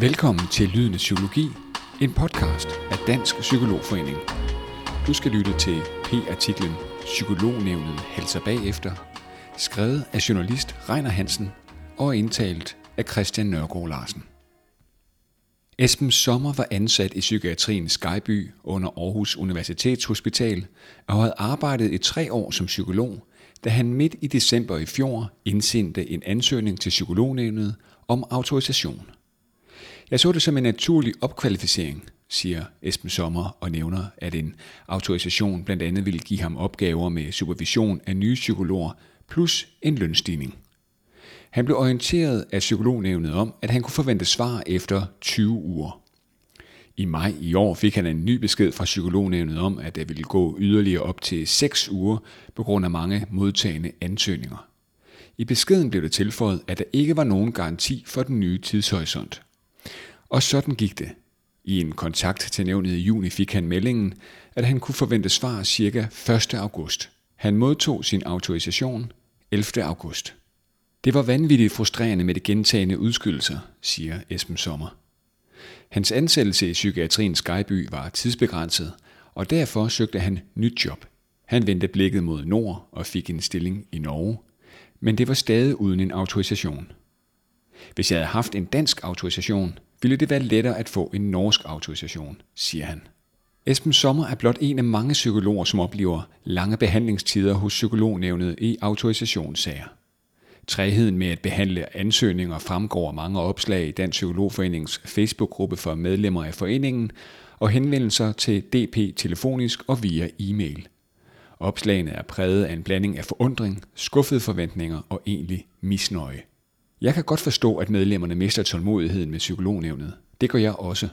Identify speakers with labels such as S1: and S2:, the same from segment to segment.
S1: Velkommen til Lydende Psykologi, en podcast af Dansk Psykologforening. Du skal lytte til P-artiklen Psykolognævnet halser bagefter, skrevet af journalist Reiner Hansen og indtalt af Christian Nørgaard Larsen. Esben Sommer var ansat i psykiatrien Skyby under Aarhus Universitetshospital og havde arbejdet i tre år som psykolog, da han midt i december i fjor indsendte en ansøgning til psykolognævnet om autorisation. Jeg så det som en naturlig opkvalificering, siger Esben Sommer og nævner, at en autorisation blandt andet ville give ham opgaver med supervision af nye psykologer plus en lønstigning. Han blev orienteret af psykolognævnet om, at han kunne forvente svar efter 20 uger. I maj i år fik han en ny besked fra psykolognævnet om, at det ville gå yderligere op til 6 uger på grund af mange modtagende ansøgninger. I beskeden blev det tilføjet, at der ikke var nogen garanti for den nye tidshorisont. Og sådan gik det. I en kontakt til nævnet i juni fik han meldingen, at han kunne forvente svar ca. 1. august. Han modtog sin autorisation 11. august. Det var vanvittigt frustrerende med de gentagende udskydelser, siger Esben Sommer. Hans ansættelse i psykiatrien Skyby var tidsbegrænset, og derfor søgte han nyt job. Han vendte blikket mod nord og fik en stilling i Norge, men det var stadig uden en autorisation. Hvis jeg havde haft en dansk autorisation, ville det være lettere at få en norsk autorisation, siger han. Esben Sommer er blot en af mange psykologer, som oplever lange behandlingstider hos psykolognævnet i autorisationssager. Træheden med at behandle ansøgninger fremgår af mange opslag i Dansk Psykologforenings Facebook-gruppe for medlemmer af foreningen og henvendelser til DP telefonisk og via e-mail. Opslagene er præget af en blanding af forundring, skuffede forventninger og egentlig misnøje. Jeg kan godt forstå, at medlemmerne mister tålmodigheden med psykolognævnet. Det gør jeg også.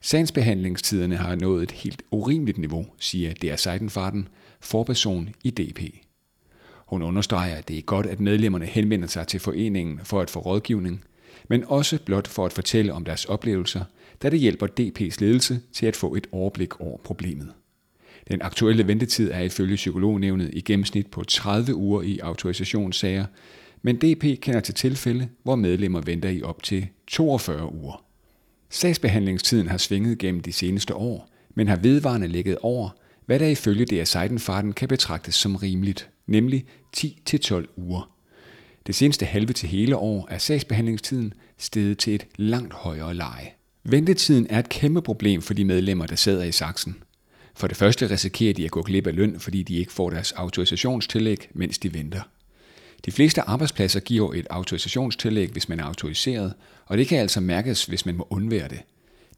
S1: Sagsbehandlingstiderne har nået et helt urimeligt niveau, siger DR Seidenfarten, forperson i DP. Hun understreger, at det er godt, at medlemmerne henvender sig til foreningen for at få rådgivning, men også blot for at fortælle om deres oplevelser, da det hjælper DP's ledelse til at få et overblik over problemet. Den aktuelle ventetid er ifølge psykolognævnet i gennemsnit på 30 uger i autorisationssager, men DP kender til tilfælde, hvor medlemmer venter i op til 42 uger. Sagsbehandlingstiden har svinget gennem de seneste år, men har vedvarende ligget over, hvad der ifølge DR Seidenfarten kan betragtes som rimeligt, nemlig 10-12 uger. Det seneste halve til hele år er sagsbehandlingstiden steget til et langt højere leje. Ventetiden er et kæmpe problem for de medlemmer, der sidder i saksen. For det første risikerer de at gå glip af løn, fordi de ikke får deres autorisationstillæg, mens de venter. De fleste arbejdspladser giver et autorisationstillæg, hvis man er autoriseret, og det kan altså mærkes, hvis man må undvære det.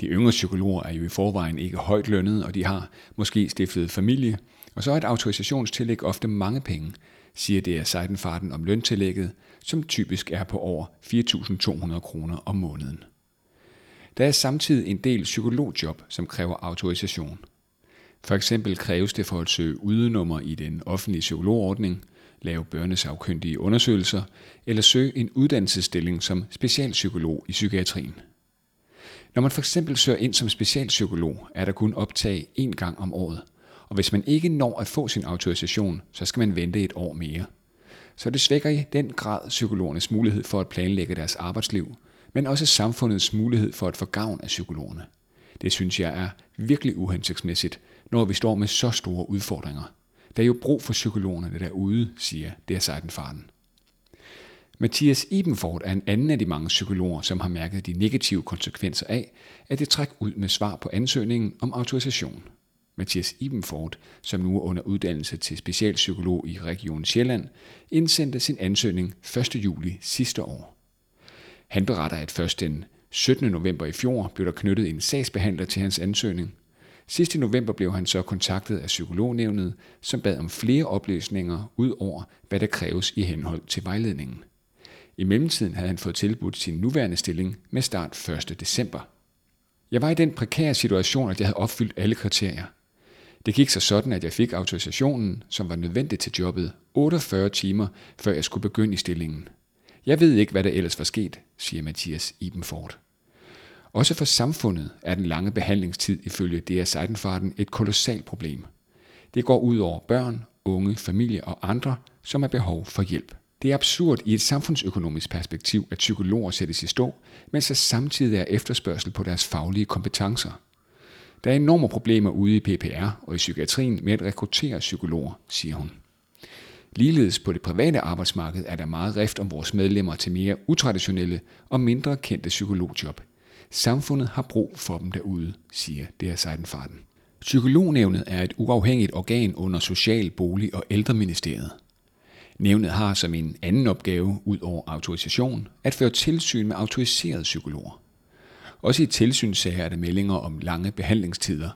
S1: De yngre psykologer er jo i forvejen ikke højt lønnet, og de har måske stiftet familie, og så er et autorisationstillæg ofte mange penge, siger det af Seidenfarten om løntillægget, som typisk er på over 4.200 kroner om måneden. Der er samtidig en del psykologjob, som kræver autorisation. For eksempel kræves det for at søge udenummer i den offentlige psykologordning – lave børnesagkyndige undersøgelser eller søge en uddannelsesstilling som specialpsykolog i psykiatrien. Når man for eksempel søger ind som specialpsykolog, er der kun optag én gang om året, og hvis man ikke når at få sin autorisation, så skal man vente et år mere. Så det svækker i den grad psykologernes mulighed for at planlægge deres arbejdsliv, men også samfundets mulighed for at få gavn af psykologerne. Det synes jeg er virkelig uhensigtsmæssigt, når vi står med så store udfordringer. Der er jo brug for psykologerne derude, siger der Seidenfarten. Mathias Ibenfort er en anden af de mange psykologer, som har mærket de negative konsekvenser af, at det træk ud med svar på ansøgningen om autorisation. Mathias Ibenfort, som nu er under uddannelse til specialpsykolog i Region Sjælland, indsendte sin ansøgning 1. juli sidste år. Han beretter, at først den 17. november i fjor blev der knyttet en sagsbehandler til hans ansøgning, Sidst i november blev han så kontaktet af psykolognævnet, som bad om flere oplysninger ud over, hvad der kræves i henhold til vejledningen. I mellemtiden havde han fået tilbudt sin nuværende stilling med start 1. december. Jeg var i den prekære situation, at jeg havde opfyldt alle kriterier. Det gik så sådan, at jeg fik autorisationen, som var nødvendig til jobbet, 48 timer, før jeg skulle begynde i stillingen. Jeg ved ikke, hvad der ellers var sket, siger Mathias Ibenfort. Også for samfundet er den lange behandlingstid ifølge DR Seidenfarten et kolossalt problem. Det går ud over børn, unge, familie og andre, som har behov for hjælp. Det er absurd i et samfundsøkonomisk perspektiv, at psykologer sættes i stå, mens der samtidig er efterspørgsel på deres faglige kompetencer. Der er enorme problemer ude i PPR og i psykiatrien med at rekruttere psykologer, siger hun. Ligeledes på det private arbejdsmarked er der meget rift om vores medlemmer til mere utraditionelle og mindre kendte psykologjob. Samfundet har brug for dem derude, siger DR Seidenfarten. Psykolognævnet er et uafhængigt organ under Social-, Bolig- og Ældreministeriet. Nævnet har som en anden opgave, ud over autorisation, at føre tilsyn med autoriserede psykologer. Også i tilsynssager er der meldinger om lange behandlingstider.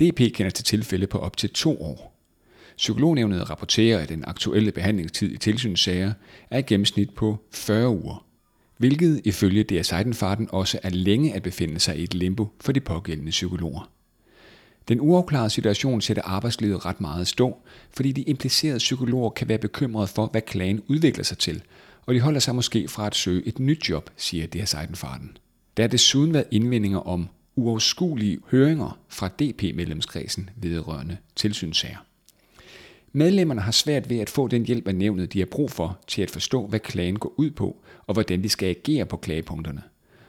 S1: DP kender til tilfælde på op til to år. Psykolognævnet rapporterer, at den aktuelle behandlingstid i tilsynssager er i gennemsnit på 40 uger, hvilket ifølge DR Seidenfarten også er længe at befinde sig i et limbo for de pågældende psykologer. Den uafklarede situation sætter arbejdslivet ret meget stå, fordi de implicerede psykologer kan være bekymrede for, hvad klagen udvikler sig til, og de holder sig måske fra at søge et nyt job, siger DR Seidenfarten. Der har desuden været indvendinger om uoverskuelige høringer fra DP-medlemskredsen vedrørende tilsynssager. Medlemmerne har svært ved at få den hjælp af nævnet, de har brug for til at forstå, hvad klagen går ud på, og hvordan de skal agere på klagepunkterne.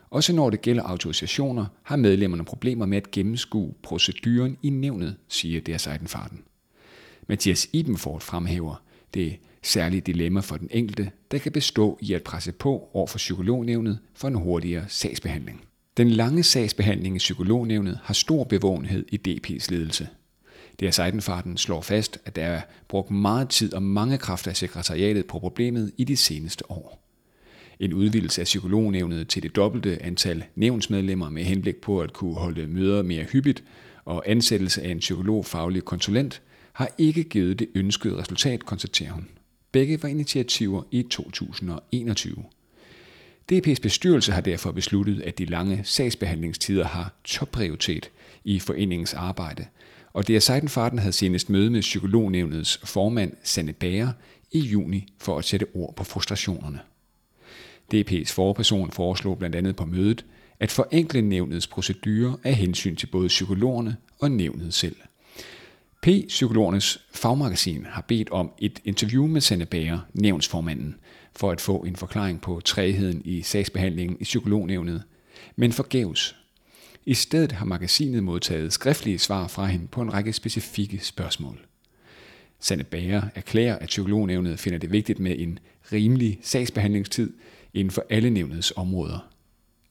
S1: Også når det gælder autorisationer, har medlemmerne problemer med at gennemskue proceduren i nævnet, siger der Seidenfarten. Mathias Ibenfort fremhæver det særlige dilemma for den enkelte, der kan bestå i at presse på over for psykolognævnet for en hurtigere sagsbehandling. Den lange sagsbehandling i psykolognævnet har stor bevågenhed i DP's ledelse. Det er Seidenfarten slår fast, at der er brugt meget tid og mange kræfter af sekretariatet på problemet i de seneste år. En udvidelse af psykolognævnet til det dobbelte antal nævnsmedlemmer med henblik på at kunne holde møder mere hyppigt og ansættelse af en psykologfaglig konsulent har ikke givet det ønskede resultat, konstaterer hun. Begge var initiativer i 2021. DP's bestyrelse har derfor besluttet, at de lange sagsbehandlingstider har topprioritet i foreningens arbejde, og det er Seidenfarten havde senest møde med psykolognævnets formand Sanne Bager i juni for at sætte ord på frustrationerne. DP's forperson foreslog blandt andet på mødet at forenkle nævnets procedurer af hensyn til både psykologerne og nævnet selv. P-psykologernes fagmagasin har bedt om et interview med Sanne Bager, nævnsformanden, for at få en forklaring på træheden i sagsbehandlingen i psykolognævnet, men forgæves. I stedet har magasinet modtaget skriftlige svar fra hende på en række specifikke spørgsmål. Sanne Bager erklærer, at psykolognævnet finder det vigtigt med en rimelig sagsbehandlingstid inden for alle nævnets områder.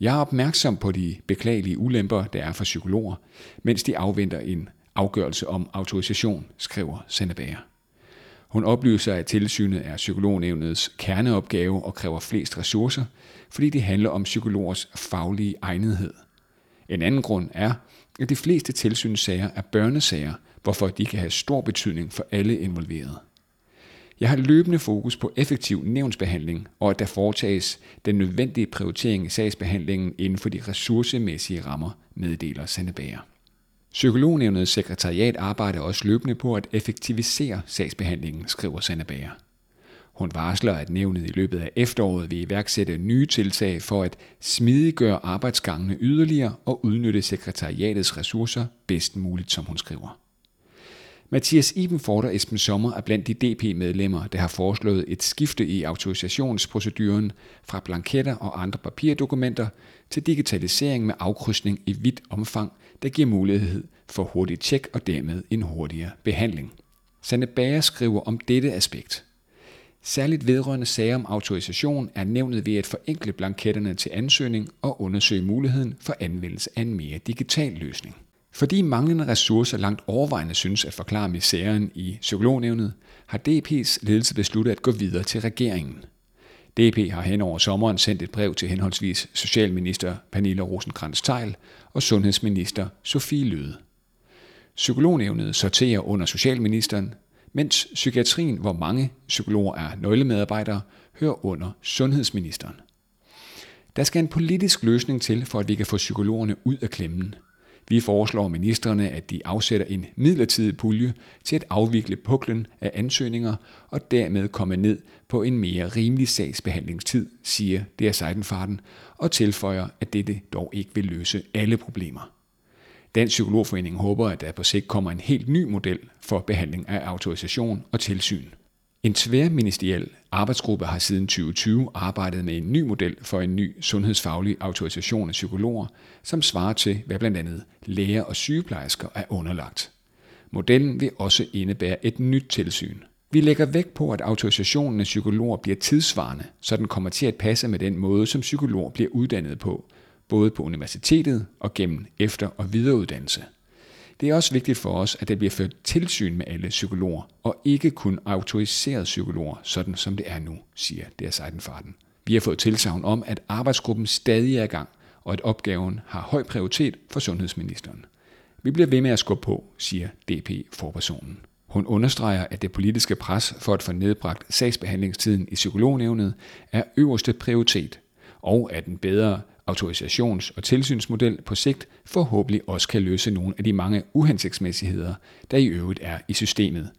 S1: Jeg er opmærksom på de beklagelige ulemper, der er for psykologer, mens de afventer en afgørelse om autorisation, skriver Sanne Bager. Hun oplyser, at tilsynet er psykolognævnets kerneopgave og kræver flest ressourcer, fordi det handler om psykologers faglige egnethed. En anden grund er, at de fleste tilsynssager er børnesager, hvorfor de kan have stor betydning for alle involverede. Jeg har løbende fokus på effektiv nævnsbehandling, og at der foretages den nødvendige prioritering i sagsbehandlingen inden for de ressourcemæssige rammer, meddeler Sandebager. Psykolognævnets sekretariat arbejder også løbende på at effektivisere sagsbehandlingen, skriver Sandebager. Hun varsler, at nævnet i løbet af efteråret vil iværksætte nye tiltag for at smidiggøre arbejdsgangene yderligere og udnytte sekretariatets ressourcer bedst muligt, som hun skriver. Mathias Ibenfort og Esben Sommer er blandt de DP-medlemmer, der har foreslået et skifte i autorisationsproceduren fra blanketter og andre papirdokumenter til digitalisering med afkrydsning i vidt omfang, der giver mulighed for hurtigt tjek og dermed en hurtigere behandling. Sanne Bager skriver om dette aspekt. Særligt vedrørende sager om autorisation er nævnet ved at forenkle blanketterne til ansøgning og undersøge muligheden for anvendelse af en mere digital løsning. Fordi manglende ressourcer langt overvejende synes at forklare misæren i psykolognævnet, har DP's ledelse besluttet at gå videre til regeringen. DP har hen over sommeren sendt et brev til henholdsvis Socialminister Pernille rosenkrantz teil og Sundhedsminister Sofie Løde. Psykolognævnet sorterer under Socialministeren, mens psykiatrien, hvor mange psykologer er nøglemedarbejdere, hører under Sundhedsministeren. Der skal en politisk løsning til, for at vi kan få psykologerne ud af klemmen – vi foreslår ministerne, at de afsætter en midlertidig pulje til at afvikle puklen af ansøgninger og dermed komme ned på en mere rimelig sagsbehandlingstid, siger DR Seidenfarten, og tilføjer, at dette dog ikke vil løse alle problemer. Dansk Psykologforening håber, at der på sigt kommer en helt ny model for behandling af autorisation og tilsyn. En tværministeriel arbejdsgruppe har siden 2020 arbejdet med en ny model for en ny sundhedsfaglig autorisation af psykologer, som svarer til, hvad blandt andet læger og sygeplejersker er underlagt. Modellen vil også indebære et nyt tilsyn. Vi lægger vægt på, at autorisationen af psykologer bliver tidsvarende, så den kommer til at passe med den måde, som psykologer bliver uddannet på, både på universitetet og gennem efter- og videreuddannelse. Det er også vigtigt for os, at der bliver ført tilsyn med alle psykologer, og ikke kun autoriserede psykologer, sådan som det er nu, siger DR Seidenfarten. Vi har fået tilsavn om, at arbejdsgruppen stadig er i gang, og at opgaven har høj prioritet for sundhedsministeren. Vi bliver ved med at skubbe på, siger DP-forpersonen. Hun understreger, at det politiske pres for at få nedbragt sagsbehandlingstiden i psykolognævnet er øverste prioritet, og at en bedre autorisations- og tilsynsmodel på sigt forhåbentlig også kan løse nogle af de mange uhensigtsmæssigheder, der i øvrigt er i systemet.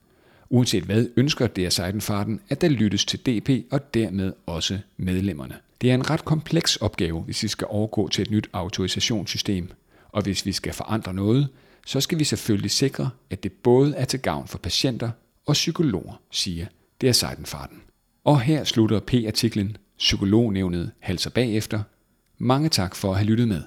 S1: Uanset hvad ønsker DR Seidenfarten, at der lyttes til DP og dermed også medlemmerne. Det er en ret kompleks opgave, hvis vi skal overgå til et nyt autorisationssystem. Og hvis vi skal forandre noget, så skal vi selvfølgelig sikre, at det både er til gavn for patienter og psykologer, siger DR Seidenfarten. Og her slutter P-artiklen Psykolognævnet halser bagefter. Mange tak for at have lyttet med.